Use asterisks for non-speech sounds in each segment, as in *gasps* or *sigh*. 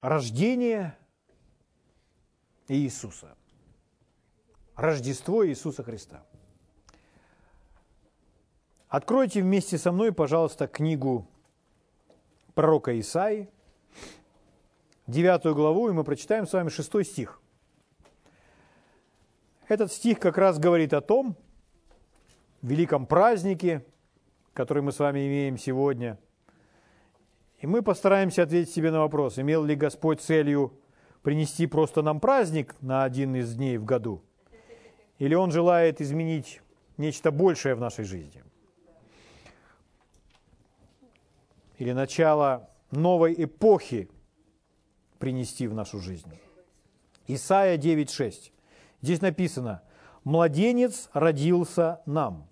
Рождение Иисуса. Рождество Иисуса Христа. Откройте вместе со мной, пожалуйста, книгу пророка Исаи, девятую главу, и мы прочитаем с вами шестой стих. Этот стих как раз говорит о том великом празднике, который мы с вами имеем сегодня – и мы постараемся ответить себе на вопрос, имел ли Господь целью принести просто нам праздник на один из дней в году, или Он желает изменить нечто большее в нашей жизни. Или начало новой эпохи принести в нашу жизнь. Исайя 9.6. Здесь написано, «Младенец родился нам,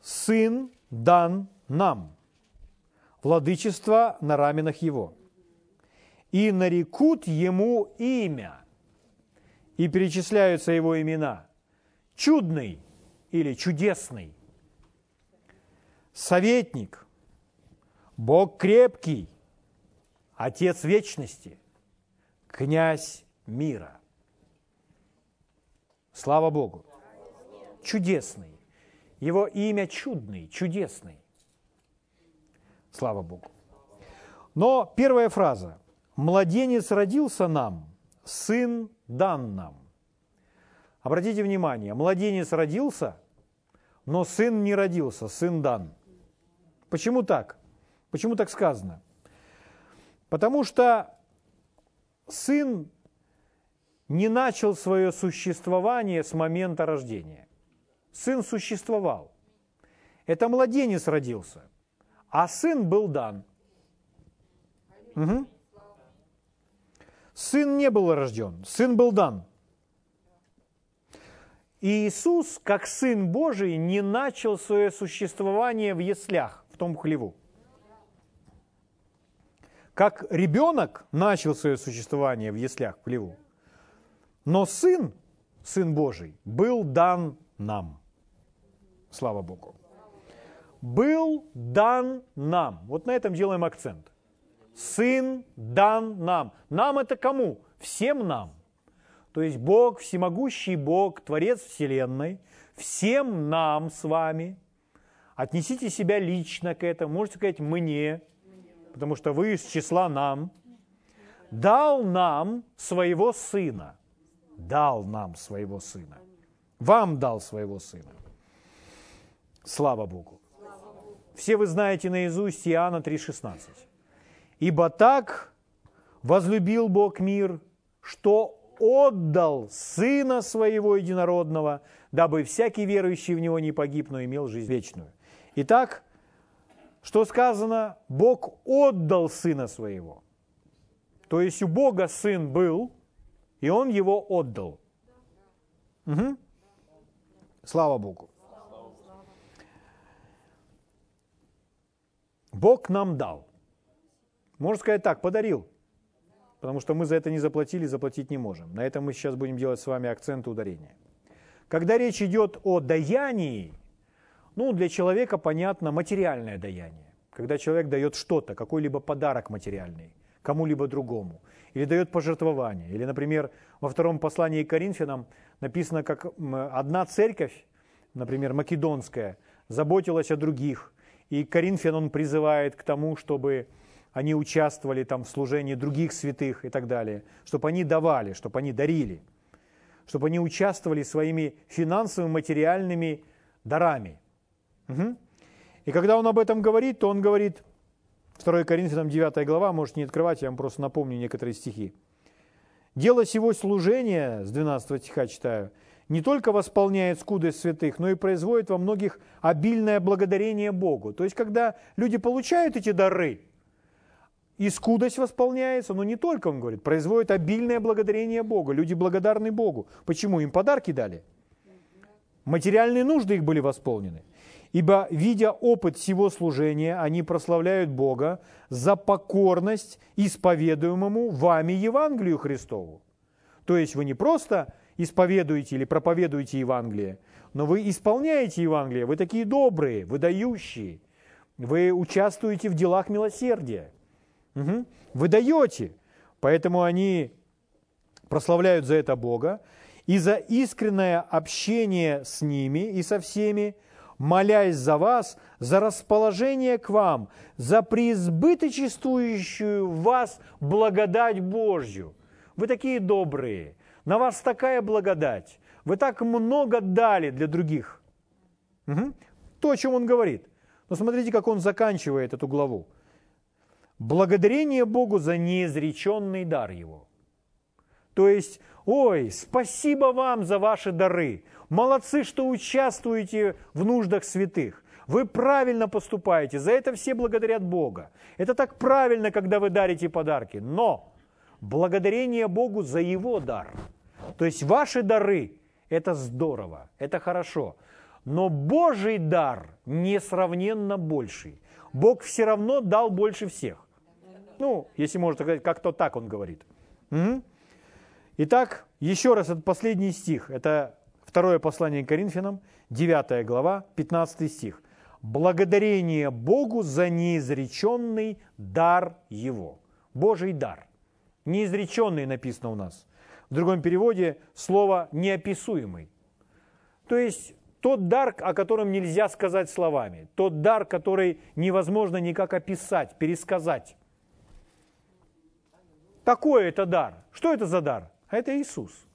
сын дан нам, владычество на раменах его. И нарекут ему имя, и перечисляются его имена. Чудный или чудесный, советник, Бог крепкий, Отец вечности, князь мира. Слава Богу! Чудесный. Его имя чудный, чудесный. Слава Богу. Но первая фраза. «Младенец родился нам, сын дан нам». Обратите внимание, младенец родился, но сын не родился, сын дан. Почему так? Почему так сказано? Потому что сын не начал свое существование с момента рождения. Сын существовал. Это младенец родился – а сын был дан. Угу. Сын не был рожден, сын был дан. И Иисус, как Сын Божий, не начал свое существование в яслях, в том хлеву. Как ребенок начал свое существование в яслях, в хлеву. Но Сын, Сын Божий, был дан нам. Слава Богу был дан нам. Вот на этом делаем акцент. Сын дан нам. Нам это кому? Всем нам. То есть Бог, всемогущий Бог, Творец Вселенной, всем нам с вами. Отнесите себя лично к этому. Можете сказать «мне», потому что вы из числа «нам». Дал нам своего Сына. Дал нам своего Сына. Вам дал своего Сына. Слава Богу. Все вы знаете наизусть Иоанна 3,16. «Ибо так возлюбил Бог мир, что отдал Сына Своего Единородного, дабы всякий верующий в Него не погиб, но имел жизнь вечную». Итак, что сказано? Бог отдал Сына Своего. То есть у Бога Сын был, и Он его отдал. Угу. Слава Богу. Бог нам дал. Можно сказать так, подарил. Потому что мы за это не заплатили, заплатить не можем. На этом мы сейчас будем делать с вами акцент и ударение. Когда речь идет о даянии, ну, для человека понятно материальное даяние. Когда человек дает что-то, какой-либо подарок материальный кому-либо другому. Или дает пожертвование. Или, например, во втором послании к Коринфянам написано, как одна церковь, например, македонская, заботилась о других – и Коринфян он призывает к тому, чтобы они участвовали там в служении других святых и так далее, чтобы они давали, чтобы они дарили, чтобы они участвовали своими финансовыми, материальными дарами. Угу. И когда он об этом говорит, то он говорит, 2 Коринфянам 9 глава, можете не открывать, я вам просто напомню некоторые стихи. «Дело сего служения», с 12 стиха читаю, не только восполняет скудость святых, но и производит во многих обильное благодарение Богу. То есть, когда люди получают эти дары, и скудость восполняется, но не только, он говорит, производит обильное благодарение Богу. Люди благодарны Богу. Почему? Им подарки дали. Материальные нужды их были восполнены. Ибо, видя опыт всего служения, они прославляют Бога за покорность исповедуемому вами Евангелию Христову. То есть вы не просто исповедуете или проповедуете Евангелие, но вы исполняете Евангелие, вы такие добрые, выдающие, вы участвуете в делах милосердия, угу. вы даете. Поэтому они прославляют за это Бога и за искреннее общение с ними и со всеми, молясь за вас, за расположение к вам, за преизбыточествующую вас благодать Божью. Вы такие добрые, на вас такая благодать, вы так много дали для других. Угу. То, о чем он говорит. Но смотрите, как он заканчивает эту главу. Благодарение Богу за неизреченный дар Его. То есть, ой, спасибо вам за ваши дары. Молодцы, что участвуете в нуждах святых. Вы правильно поступаете, за это все благодарят Бога. Это так правильно, когда вы дарите подарки. Но благодарение Богу за Его дар. То есть ваши дары – это здорово, это хорошо. Но Божий дар несравненно больший. Бог все равно дал больше всех. Ну, если можно сказать, как-то так он говорит. Угу. Итак, еще раз, этот последний стих. Это второе послание к Коринфянам, 9 глава, 15 стих. «Благодарение Богу за неизреченный дар Его». Божий дар. Неизреченный написано у нас. В другом переводе слово «неописуемый». То есть тот дар, о котором нельзя сказать словами, тот дар, который невозможно никак описать, пересказать. Такой это дар. Что это за дар? А это Иисус.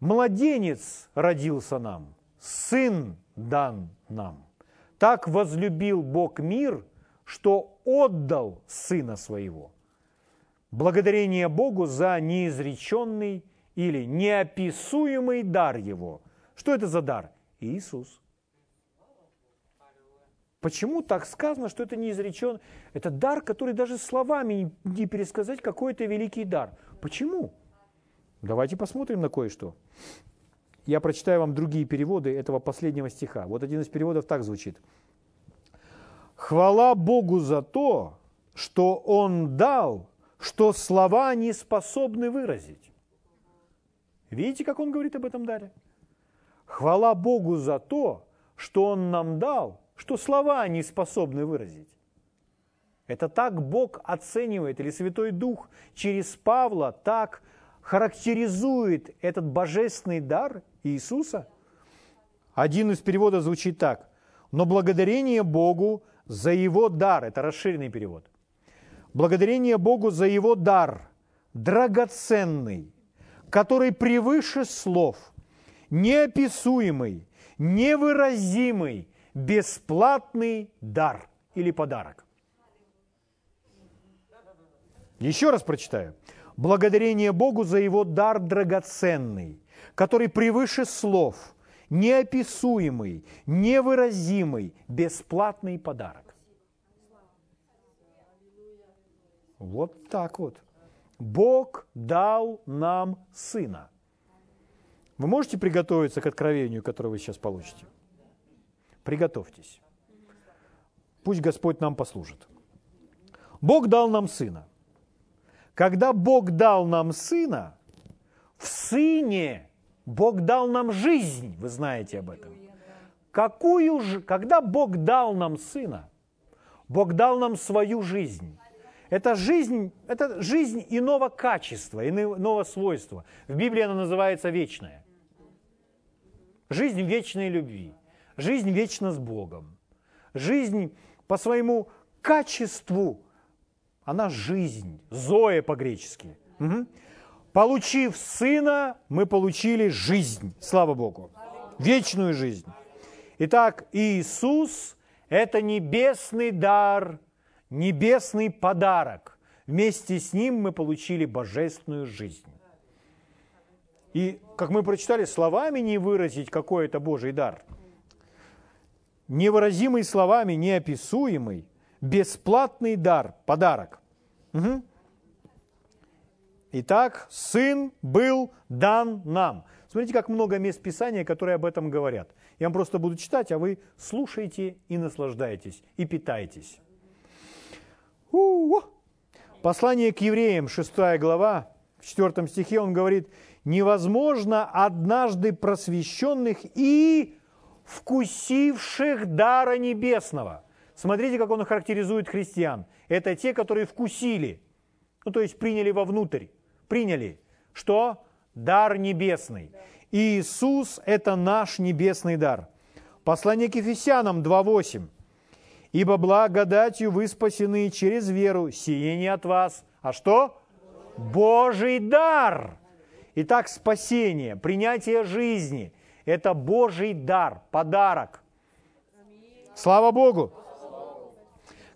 Младенец родился нам, сын дан нам. Так возлюбил Бог мир, что отдал Сына Своего. Благодарение Богу за неизреченный или неописуемый дар Его. Что это за дар? Иисус. Почему так сказано, что это не изречен? Это дар, который даже словами не пересказать, какой это великий дар. Почему? Давайте посмотрим на кое-что. Я прочитаю вам другие переводы этого последнего стиха. Вот один из переводов так звучит. «Хвала Богу за то, что Он дал, что слова не способны выразить». Видите, как он говорит об этом даре? Хвала Богу за то, что Он нам дал, что слова не способны выразить. Это так Бог оценивает, или Святой Дух через Павла так характеризует этот божественный дар Иисуса. Один из переводов звучит так. Но благодарение Богу за Его дар, это расширенный перевод, благодарение Богу за Его дар, драгоценный, который превыше слов, неописуемый, невыразимый, бесплатный дар или подарок. Еще раз прочитаю. Благодарение Богу за его дар драгоценный, который превыше слов, неописуемый, невыразимый, бесплатный подарок. Вот так вот. Бог дал нам Сына. Вы можете приготовиться к откровению, которое вы сейчас получите? Приготовьтесь. Пусть Господь нам послужит. Бог дал нам Сына. Когда Бог дал нам Сына, в Сыне Бог дал нам жизнь, вы знаете об этом. Какую же, когда Бог дал нам Сына, Бог дал нам свою жизнь. Это жизнь, это жизнь иного качества, иного свойства. В Библии она называется вечная. Жизнь вечной любви жизнь вечно с Богом. Жизнь по своему качеству, она жизнь, зоя по-гречески. Угу. Получив Сына, мы получили жизнь, слава Богу, вечную жизнь. Итак, Иисус – это небесный дар, небесный подарок. Вместе с Ним мы получили божественную жизнь. И, как мы прочитали, словами не выразить, какой это Божий дар – невыразимый словами, неописуемый, бесплатный дар, подарок. Угу. Итак, Сын был дан нам. Смотрите, как много мест Писания, которые об этом говорят. Я вам просто буду читать, а вы слушайте и наслаждаетесь, и питаетесь. Послание к евреям, 6 глава, в 4 стихе он говорит, невозможно однажды просвещенных и вкусивших дара небесного. Смотрите, как он характеризует христиан. Это те, которые вкусили. ну то есть приняли вовнутрь, приняли, что? Дар небесный. Иисус – это наш небесный дар. Послание к Ефесянам 2.8. «Ибо благодатью вы спасены через веру, сие не от вас». А что? Божий дар. Итак, спасение, принятие жизни – это Божий дар, подарок. Слава Богу!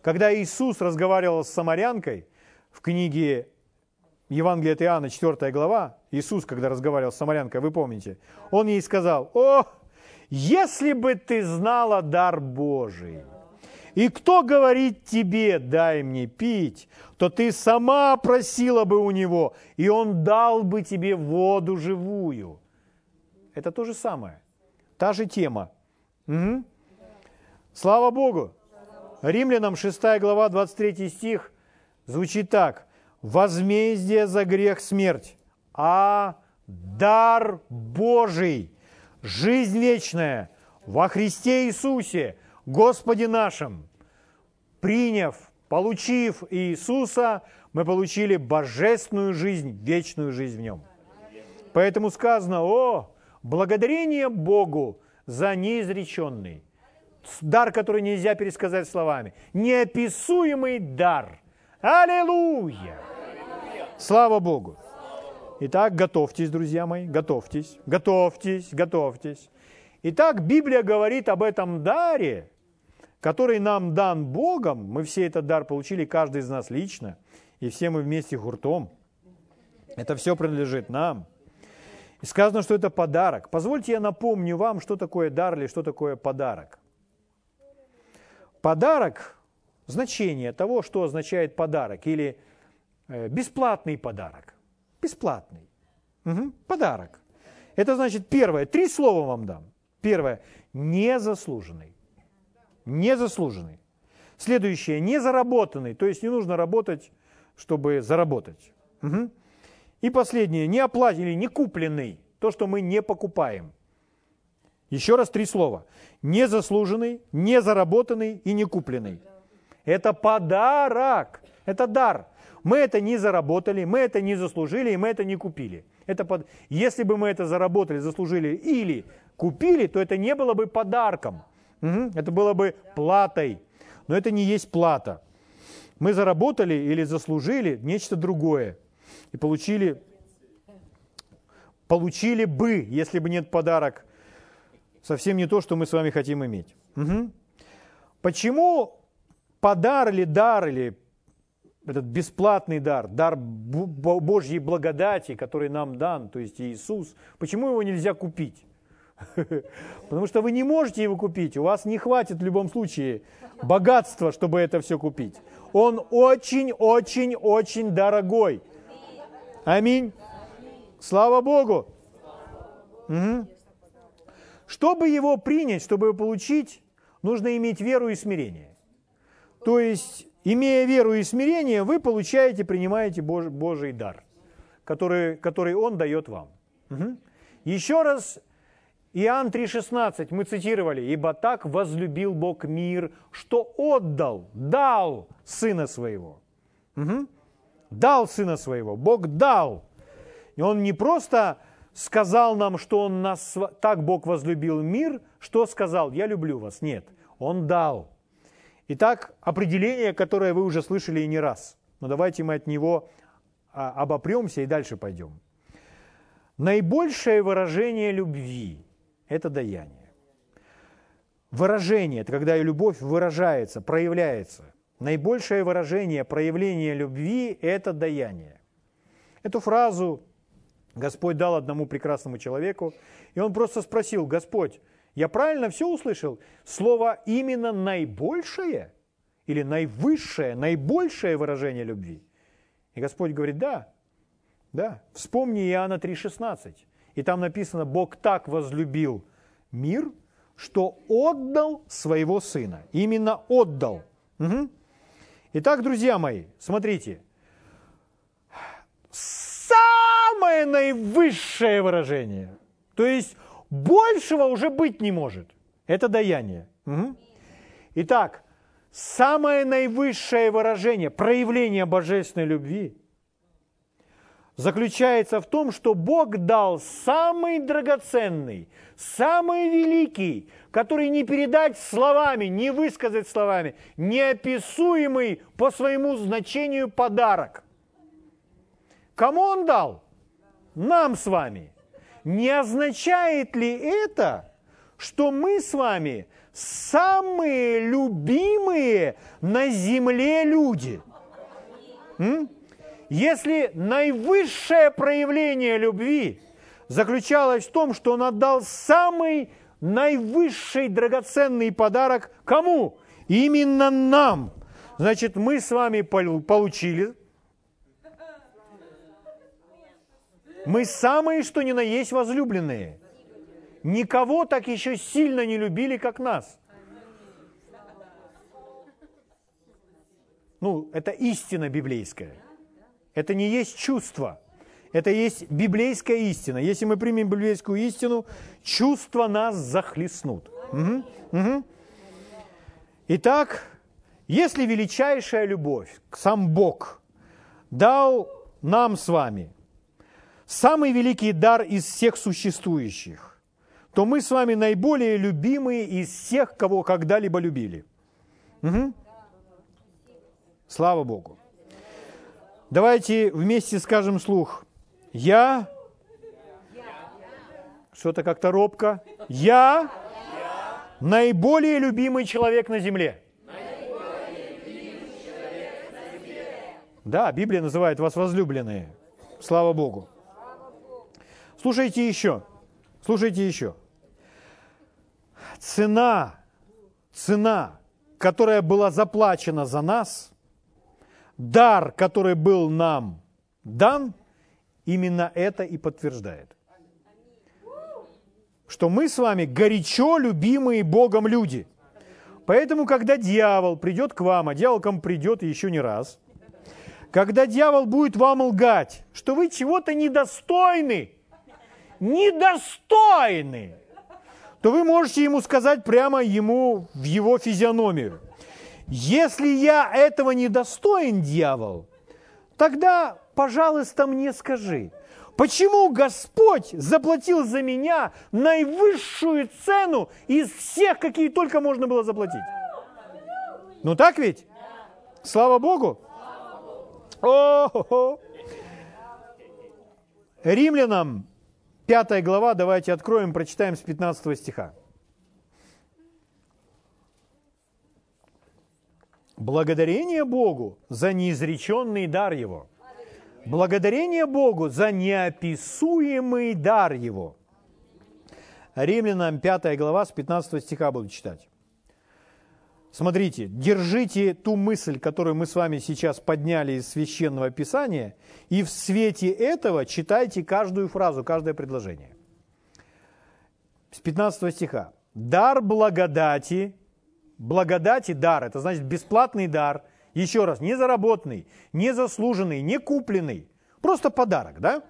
Когда Иисус разговаривал с самарянкой в книге Евангелия от Иоанна, 4 глава, Иисус, когда разговаривал с самарянкой, вы помните, Он ей сказал, «О, если бы ты знала дар Божий, и кто говорит тебе, дай мне пить, то ты сама просила бы у него, и он дал бы тебе воду живую. Это то же самое, та же тема. Угу. Слава Богу! Римлянам 6 глава 23 стих звучит так. «Возмездие за грех смерть, а дар Божий, жизнь вечная во Христе Иисусе, Господе нашим». Приняв, получив Иисуса, мы получили божественную жизнь, вечную жизнь в Нем. Поэтому сказано, о, благодарение Богу за неизреченный дар, который нельзя пересказать словами. Неописуемый дар. Аллилуйя! Слава Богу! Итак, готовьтесь, друзья мои, готовьтесь, готовьтесь, готовьтесь. Итак, Библия говорит об этом даре, который нам дан Богом. Мы все этот дар получили, каждый из нас лично, и все мы вместе хуртом. Это все принадлежит нам. И сказано, что это подарок. Позвольте я напомню вам, что такое дар или что такое подарок. Подарок – значение того, что означает подарок, или э, бесплатный подарок. Бесплатный. Угу. Подарок. Это значит, первое, три слова вам дам. Первое – незаслуженный. Незаслуженный. Следующее – незаработанный, то есть не нужно работать, чтобы заработать. Угу. И последнее – не оплаченный, не купленный, то, что мы не покупаем. Еще раз три слова. Незаслуженный, незаработанный и не купленный. Это подарок, это дар. Мы это не заработали, мы это не заслужили, и мы это не купили. Это под... Если бы мы это заработали, заслужили или купили, то это не было бы подарком. Угу. Это было бы платой. Но это не есть плата. Мы заработали или заслужили нечто другое. И получили, получили бы, если бы нет подарок, совсем не то, что мы с вами хотим иметь. Угу. Почему подар или дар, или этот бесплатный дар, дар Божьей благодати, который нам дан, то есть Иисус, почему его нельзя купить? *laughs* Потому что вы не можете его купить, у вас не хватит в любом случае богатства, чтобы это все купить. Он очень-очень-очень дорогой. Аминь. Слава Богу. Угу. Чтобы его принять, чтобы его получить, нужно иметь веру и смирение. То есть, имея веру и смирение, вы получаете, принимаете Божий, Божий дар, который, который Он дает вам. Угу. Еще раз, Иоанн 3,16 мы цитировали, «Ибо так возлюбил Бог мир, что отдал, дал Сына Своего». Угу. Дал Сына Своего, Бог дал. И Он не просто сказал нам, что Он нас, так Бог возлюбил мир, что сказал, я люблю вас. Нет, Он дал. Итак, определение, которое вы уже слышали и не раз. Но давайте мы от него а, обопремся и дальше пойдем. Наибольшее выражение любви – это даяние. Выражение – это когда любовь выражается, проявляется. Наибольшее выражение проявления любви – это даяние. Эту фразу Господь дал одному прекрасному человеку, и он просто спросил, Господь, я правильно все услышал? Слово именно наибольшее или наивысшее, наибольшее выражение любви? И Господь говорит, да, да. Вспомни Иоанна 3,16. И там написано, Бог так возлюбил мир, что отдал своего сына. Именно отдал. Угу. Итак, друзья мои, смотрите самое наивысшее выражение. То есть большего уже быть не может. Это даяние. Угу. Итак, самое наивысшее выражение, проявление божественной любви заключается в том, что Бог дал самый драгоценный, самый великий, который не передать словами, не высказать словами, неописуемый по своему значению подарок. Кому он дал? Нам с вами. Не означает ли это, что мы с вами самые любимые на земле люди? М? Если наивысшее проявление любви заключалось в том, что он отдал самый наивысший драгоценный подарок кому? Именно нам. Значит, мы с вами получили. Мы самые, что ни на есть, возлюбленные. Никого так еще сильно не любили, как нас. Ну, это истина библейская. Это не есть чувство. Это есть библейская истина. Если мы примем библейскую истину, чувства нас захлестнут. Угу, угу. Итак, если величайшая любовь, сам Бог, дал нам с вами самый великий дар из всех существующих, то мы с вами наиболее любимые из всех, кого когда-либо любили. Угу. Слава Богу. Давайте вместе скажем слух. Я, что-то как-то робко, я наиболее любимый человек на земле. Да, Библия называет вас возлюбленные. Слава Богу. Слушайте еще. Слушайте еще. Цена, цена, которая была заплачена за нас – дар, который был нам дан, именно это и подтверждает. Что мы с вами горячо любимые Богом люди. Поэтому, когда дьявол придет к вам, а дьявол к вам придет еще не раз, когда дьявол будет вам лгать, что вы чего-то недостойны, недостойны, то вы можете ему сказать прямо ему в его физиономию – если я этого не достоин, дьявол, тогда, пожалуйста, мне скажи, почему Господь заплатил за меня наивысшую цену из всех, какие только можно было заплатить? Ну так ведь? Слава Богу! О-хо-хо. Римлянам 5 глава, давайте откроем, прочитаем с 15 стиха. Благодарение Богу за неизреченный дар Его. Благодарение Богу за неописуемый дар Его. Римлянам 5 глава с 15 стиха буду читать. Смотрите, держите ту мысль, которую мы с вами сейчас подняли из Священного Писания, и в свете этого читайте каждую фразу, каждое предложение. С 15 стиха. «Дар благодати благодать и дар. Это значит бесплатный дар. Еще раз, не заработанный, не заслуженный, не купленный. Просто подарок, да?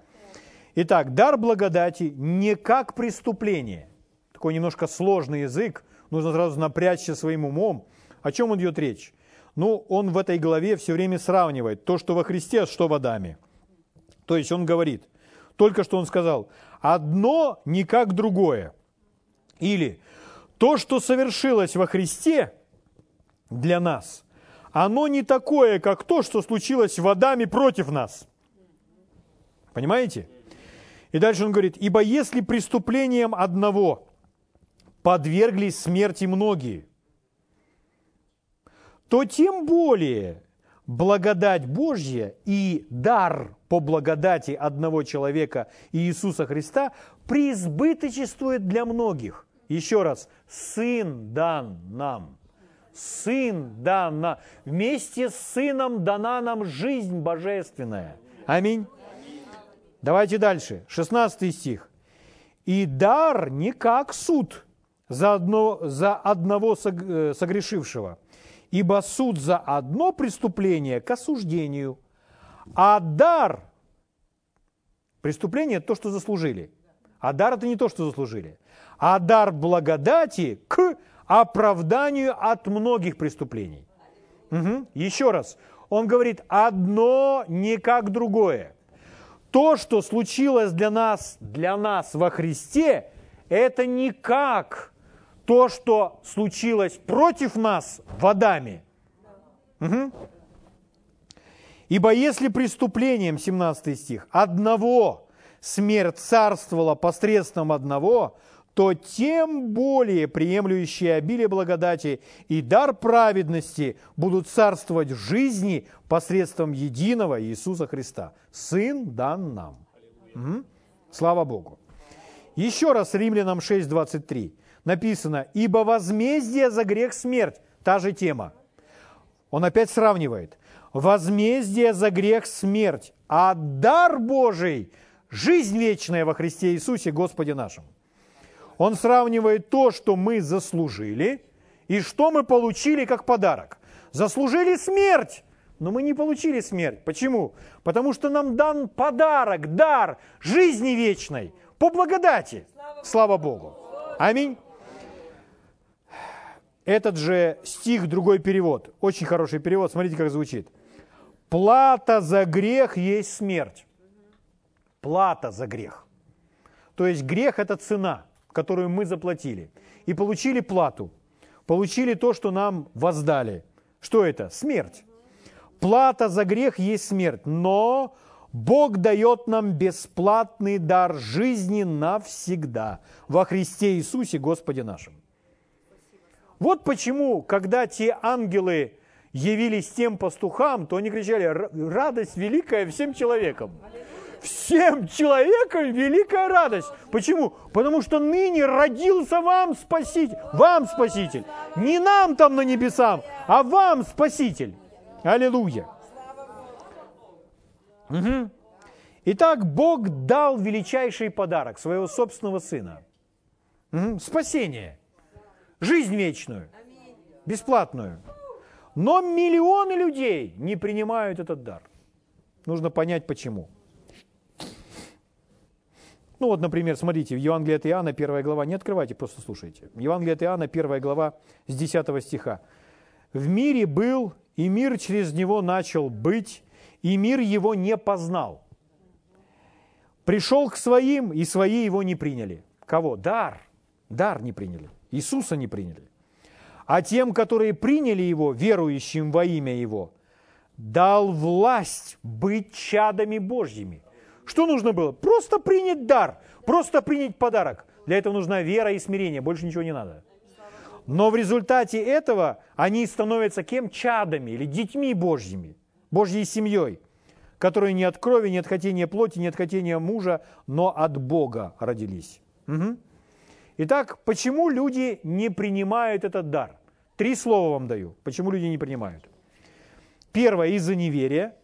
Итак, дар благодати не как преступление. Такой немножко сложный язык, нужно сразу напрячься своим умом. О чем идет речь? Ну, он в этой главе все время сравнивает то, что во Христе, что в Адаме. То есть он говорит, только что он сказал, одно не как другое. Или то, что совершилось во Христе для нас, оно не такое, как то, что случилось в Адаме против нас. Понимаете? И дальше он говорит, ибо если преступлением одного подверглись смерти многие, то тем более благодать Божья и дар по благодати одного человека Иисуса Христа преизбыточествует для многих. Еще раз, Сын дан нам. Сын дан нам. Вместе с Сыном дана нам жизнь божественная. Аминь. Давайте дальше. 16 стих. «И дар не как суд за, одно, за одного э, согрешившего, ибо суд за одно преступление к осуждению, а дар, преступление – то, что заслужили, а дар – это не то, что заслужили а дар благодати к оправданию от многих преступлений. Угу. Еще раз, он говорит, одно не как другое. то, что случилось для нас, для нас во Христе, это не как то, что случилось против нас в Адаме. Угу. Ибо если преступлением, 17 стих, одного смерть царствовала посредством одного, то тем более приемлющие обилие благодати и дар праведности будут царствовать в жизни посредством единого Иисуса Христа. Сын дан нам. Угу. Слава Богу. Еще раз Римлянам 6.23 написано, «Ибо возмездие за грех смерть». Та же тема. Он опять сравнивает. «Возмездие за грех смерть, а дар Божий – жизнь вечная во Христе Иисусе Господе нашем». Он сравнивает то, что мы заслужили, и что мы получили как подарок. Заслужили смерть, но мы не получили смерть. Почему? Потому что нам дан подарок, дар жизни вечной по благодати. Слава Богу. Аминь. Этот же стих, другой перевод, очень хороший перевод, смотрите, как звучит. Плата за грех есть смерть. Плата за грех. То есть грех – это цена – которую мы заплатили, и получили плату, получили то, что нам воздали. Что это? Смерть. Плата за грех есть смерть, но Бог дает нам бесплатный дар жизни навсегда во Христе Иисусе Господе нашем. Вот почему, когда те ангелы явились тем пастухам, то они кричали «Радость великая всем человекам» всем человекам великая радость. Почему? Потому что ныне родился вам Спаситель, вам Спаситель. Не нам там на небесам, а вам Спаситель. Аллилуйя. Угу. Итак, Бог дал величайший подарок своего собственного Сына. Угу. Спасение. Жизнь вечную. Бесплатную. Но миллионы людей не принимают этот дар. Нужно понять почему. Ну вот, например, смотрите, в Евангелии от Иоанна, 1 глава, не открывайте, просто слушайте. Евангелие от Иоанна, 1 глава, с 10 стиха. «В мире был, и мир через него начал быть, и мир его не познал. Пришел к своим, и свои его не приняли». Кого? Дар. Дар не приняли. Иисуса не приняли. А тем, которые приняли его, верующим во имя его, дал власть быть чадами Божьими – что нужно было? Просто принять дар, просто принять подарок. Для этого нужна вера и смирение, больше ничего не надо. Но в результате этого они становятся кем? Чадами или детьми Божьими, Божьей семьей, которые не от крови, не от хотения плоти, не от хотения мужа, но от Бога родились. Угу. Итак, почему люди не принимают этот дар? Три слова вам даю. Почему люди не принимают? Первое, из-за неверия.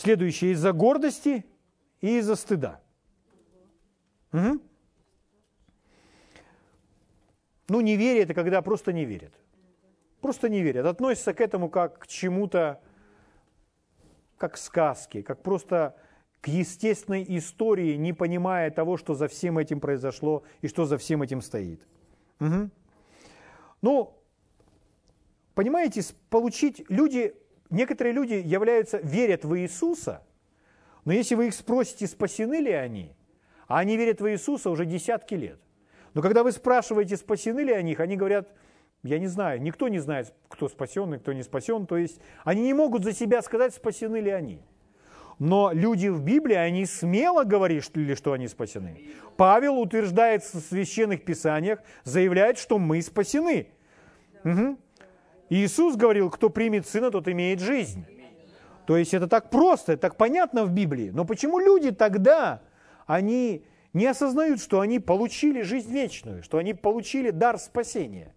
Следующее из-за гордости и из-за стыда. Угу. Ну, неверие – это когда просто не верят. Просто не верят. Относятся к этому как к чему-то, как к сказке, как просто к естественной истории, не понимая того, что за всем этим произошло и что за всем этим стоит. Угу. Ну, понимаете, получить люди некоторые люди являются, верят в Иисуса, но если вы их спросите, спасены ли они, а они верят в Иисуса уже десятки лет. Но когда вы спрашиваете, спасены ли они, они говорят, я не знаю, никто не знает, кто спасен и кто не спасен. То есть они не могут за себя сказать, спасены ли они. Но люди в Библии, они смело говорили, что они спасены. Павел утверждает в священных писаниях, заявляет, что мы спасены. Угу. Иисус говорил, кто примет Сына, тот имеет жизнь. То есть это так просто, так понятно в Библии. Но почему люди тогда, они не осознают, что они получили жизнь вечную, что они получили дар спасения?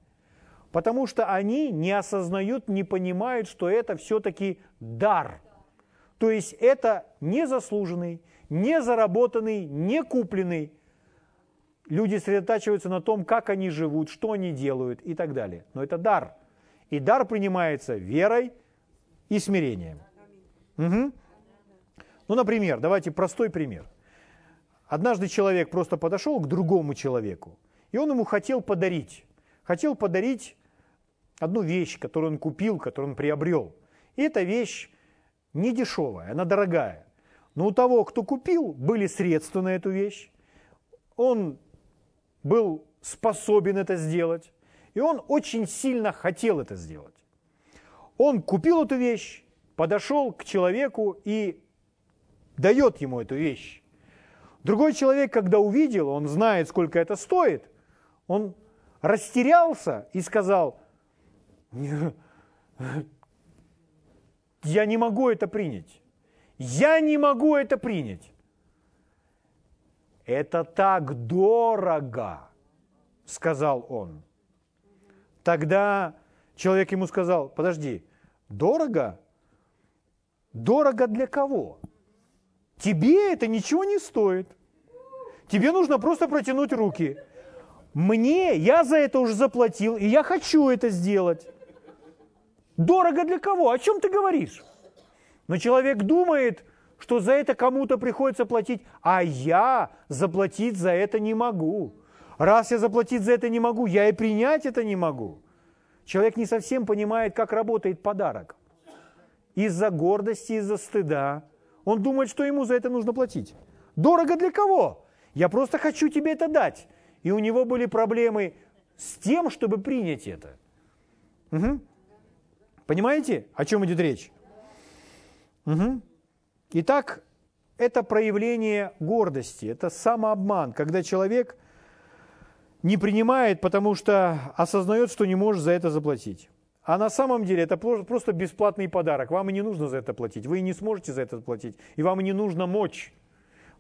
Потому что они не осознают, не понимают, что это все-таки дар. То есть это не заслуженный, не заработанный, не купленный. Люди сосредотачиваются на том, как они живут, что они делают и так далее. Но это дар – и дар принимается верой и смирением. Угу. Ну, например, давайте простой пример. Однажды человек просто подошел к другому человеку, и он ему хотел подарить. Хотел подарить одну вещь, которую он купил, которую он приобрел. И эта вещь не дешевая, она дорогая. Но у того, кто купил, были средства на эту вещь. Он был способен это сделать. И он очень сильно хотел это сделать. Он купил эту вещь, подошел к человеку и дает ему эту вещь. Другой человек, когда увидел, он знает, сколько это стоит, он растерялся и сказал, я не могу это принять. Я не могу это принять. Это так дорого, сказал он. Тогда человек ему сказал, подожди, дорого? Дорого для кого? Тебе это ничего не стоит. Тебе нужно просто протянуть руки. Мне, я за это уже заплатил, и я хочу это сделать. Дорого для кого? О чем ты говоришь? Но человек думает, что за это кому-то приходится платить, а я заплатить за это не могу. Раз я заплатить за это не могу, я и принять это не могу. Человек не совсем понимает, как работает подарок. Из-за гордости, из-за стыда. Он думает, что ему за это нужно платить. Дорого для кого? Я просто хочу тебе это дать. И у него были проблемы с тем, чтобы принять это. Угу. Понимаете, о чем идет речь? Угу. Итак, это проявление гордости, это самообман, когда человек не принимает, потому что осознает, что не может за это заплатить. А на самом деле это просто бесплатный подарок. Вам и не нужно за это платить. Вы и не сможете за это платить. И вам и не нужно мочь.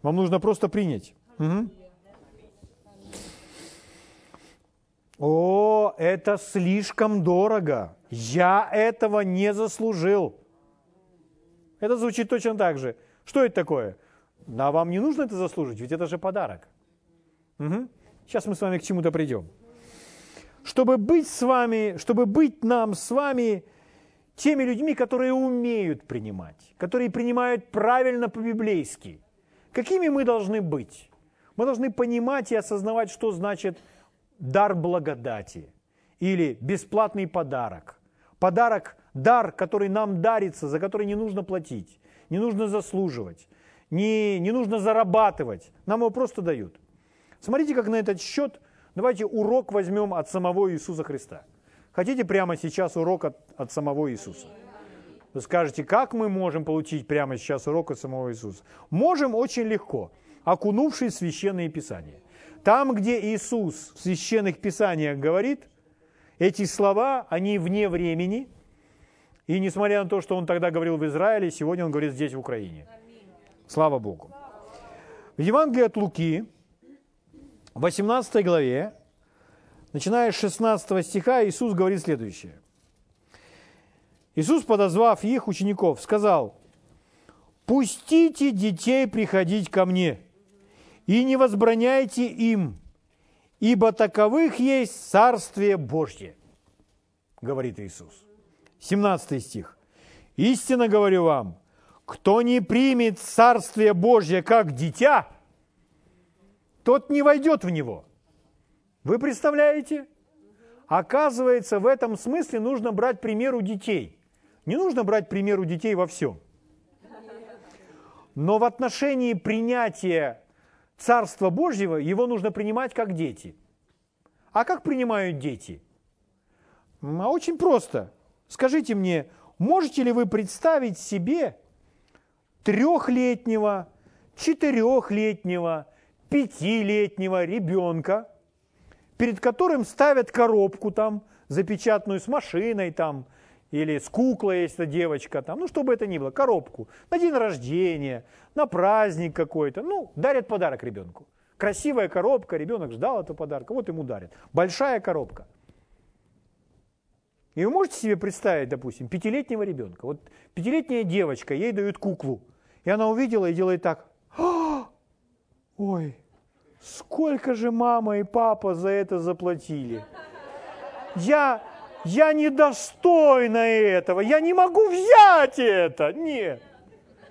Вам нужно просто принять. Угу. О, это слишком дорого. Я этого не заслужил. Это звучит точно так же. Что это такое? Да вам не нужно это заслужить, ведь это же подарок. Угу. Сейчас мы с вами к чему-то придем. Чтобы быть с вами, чтобы быть нам с вами теми людьми, которые умеют принимать, которые принимают правильно по-библейски. Какими мы должны быть? Мы должны понимать и осознавать, что значит дар благодати или бесплатный подарок. Подарок, дар, который нам дарится, за который не нужно платить, не нужно заслуживать, не, не нужно зарабатывать. Нам его просто дают. Смотрите, как на этот счет, давайте урок возьмем от самого Иисуса Христа. Хотите прямо сейчас урок от, от самого Иисуса? Вы скажете, как мы можем получить прямо сейчас урок от самого Иисуса? Можем очень легко, окунувшись в Священные Писания. Там, где Иисус в Священных Писаниях говорит, эти слова, они вне времени, и несмотря на то, что Он тогда говорил в Израиле, сегодня Он говорит здесь, в Украине. Слава Богу. В Евангелии от Луки, 18 главе, начиная с 16 стиха, Иисус говорит следующее. Иисус, подозвав их, учеников, сказал, «Пустите детей приходить ко мне, и не возбраняйте им, ибо таковых есть Царствие Божье», говорит Иисус. 17 стих. «Истинно говорю вам, кто не примет Царствие Божье как дитя, тот не войдет в него». Вы представляете? Оказывается, в этом смысле нужно брать пример у детей. Не нужно брать пример у детей во всем. Но в отношении принятия Царства Божьего, его нужно принимать как дети. А как принимают дети? А очень просто. Скажите мне, можете ли вы представить себе трехлетнего, четырехлетнего, пятилетнего ребенка, перед которым ставят коробку там, запечатанную с машиной там, или с куклой, если девочка там, ну, чтобы это ни было, коробку, на день рождения, на праздник какой-то, ну, дарят подарок ребенку. Красивая коробка, ребенок ждал этого подарка, вот ему дарят. Большая коробка. И вы можете себе представить, допустим, пятилетнего ребенка. Вот пятилетняя девочка, ей дают куклу. И она увидела и делает так. *gasps* Ой, сколько же мама и папа за это заплатили. Я я недостойна этого, я не могу взять это. Нет.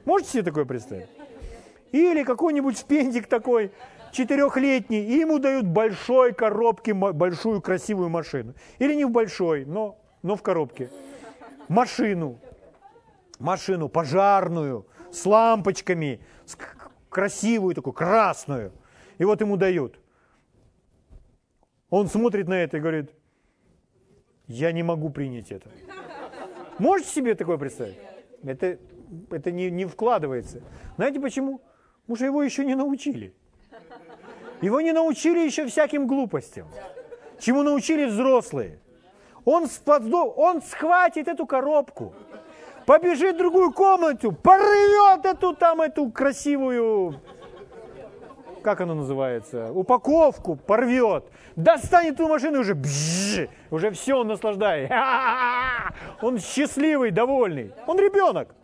Можете себе такое представить? Или какой-нибудь шпендик такой, четырехлетний, и ему дают большой коробке большую красивую машину. Или не в большой, но, но в коробке. Машину. Машину пожарную, с лампочками, с красивую такую, красную. И вот ему дают. Он смотрит на это и говорит, я не могу принять это. Можете себе такое представить? Это, это не, не вкладывается. Знаете почему? Потому что его еще не научили. Его не научили еще всяким глупостям. Чему научили взрослые. Он, он схватит эту коробку, побежит в другую комнату, порвет эту там, эту красивую, как она называется, упаковку, порвет, достанет эту машину и уже, бжж, уже все, он наслаждает. *laughs* Он счастливый, довольный. Он ребенок.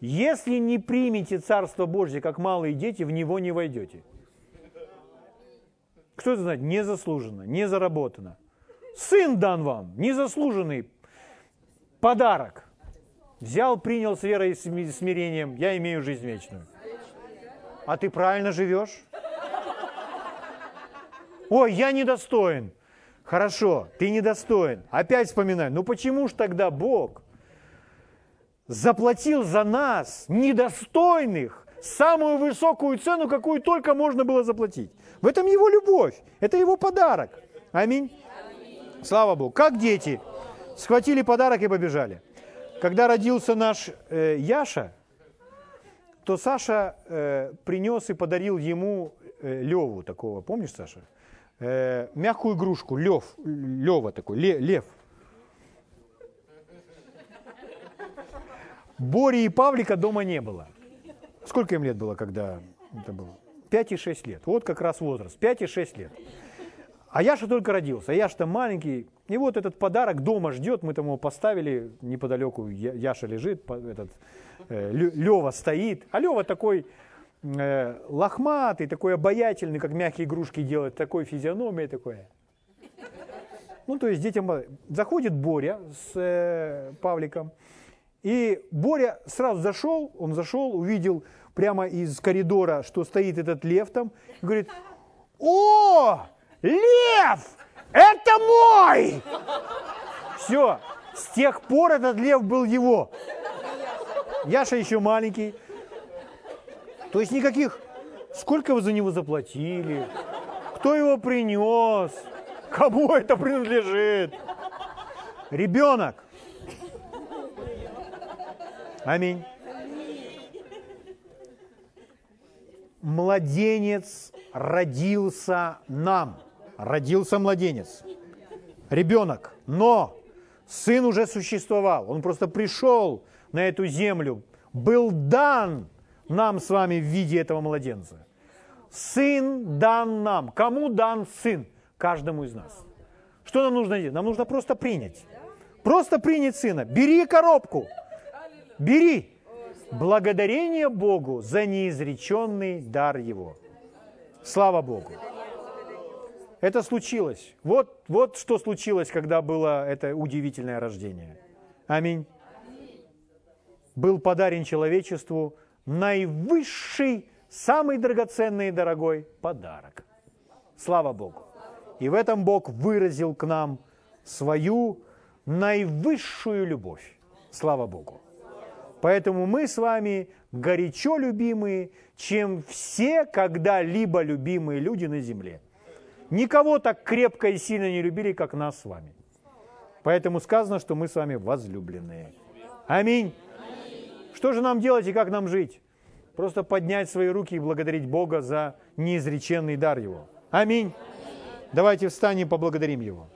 Если не примете Царство Божье, как малые дети, в него не войдете. Кто это знает? Незаслуженно, не заработано. Сын дан вам, незаслуженный подарок. Взял, принял с верой и смирением, я имею жизнь вечную. А ты правильно живешь? Ой, я недостоин. Хорошо, ты недостоин. Опять вспоминаю. Ну почему ж тогда Бог заплатил за нас, недостойных, самую высокую цену, какую только можно было заплатить? В этом его любовь, это его подарок. Аминь. Слава Богу. Как дети схватили подарок и побежали. Когда родился наш э, Яша, то Саша э, принес и подарил ему э, Леву такого, помнишь, Саша? Э, мягкую игрушку, Лев, Лева такой, ле, лев. Бори и Павлика дома не было. Сколько им лет было, когда это было? 5 и 6 лет. Вот как раз возраст. 5 и 6 лет. А Яша только родился, а Яша-то маленький. И вот этот подарок дома ждет, мы там его поставили неподалеку, Яша лежит, этот, Лева стоит. А Лева такой э, лохматый, такой обаятельный, как мягкие игрушки делает, такой физиономией такой. Ну, то есть детям... Заходит Боря с э, Павликом, и Боря сразу зашел, он зашел, увидел прямо из коридора, что стоит этот лев там, и говорит, о, лев, это мой! Все, с тех пор этот лев был его. Яша еще маленький. То есть никаких, сколько вы за него заплатили, кто его принес, кому это принадлежит. Ребенок. Аминь. Младенец родился нам. Родился младенец. Ребенок. Но сын уже существовал. Он просто пришел на эту землю. Был дан нам с вами в виде этого младенца. Сын дан нам. Кому дан сын? Каждому из нас. Что нам нужно делать? Нам нужно просто принять. Просто принять сына. Бери коробку. Бери. Благодарение Богу за неизреченный дар Его. Слава Богу. Это случилось. Вот, вот что случилось, когда было это удивительное рождение. Аминь. Был подарен человечеству наивысший, самый драгоценный и дорогой подарок. Слава Богу. И в этом Бог выразил к нам свою наивысшую любовь. Слава Богу. Поэтому мы с вами горячо любимые, чем все когда-либо любимые люди на земле. Никого так крепко и сильно не любили, как нас с вами. Поэтому сказано, что мы с вами возлюбленные. Аминь. Что же нам делать и как нам жить? Просто поднять свои руки и благодарить Бога за неизреченный дар Его. Аминь. Давайте встанем и поблагодарим Его.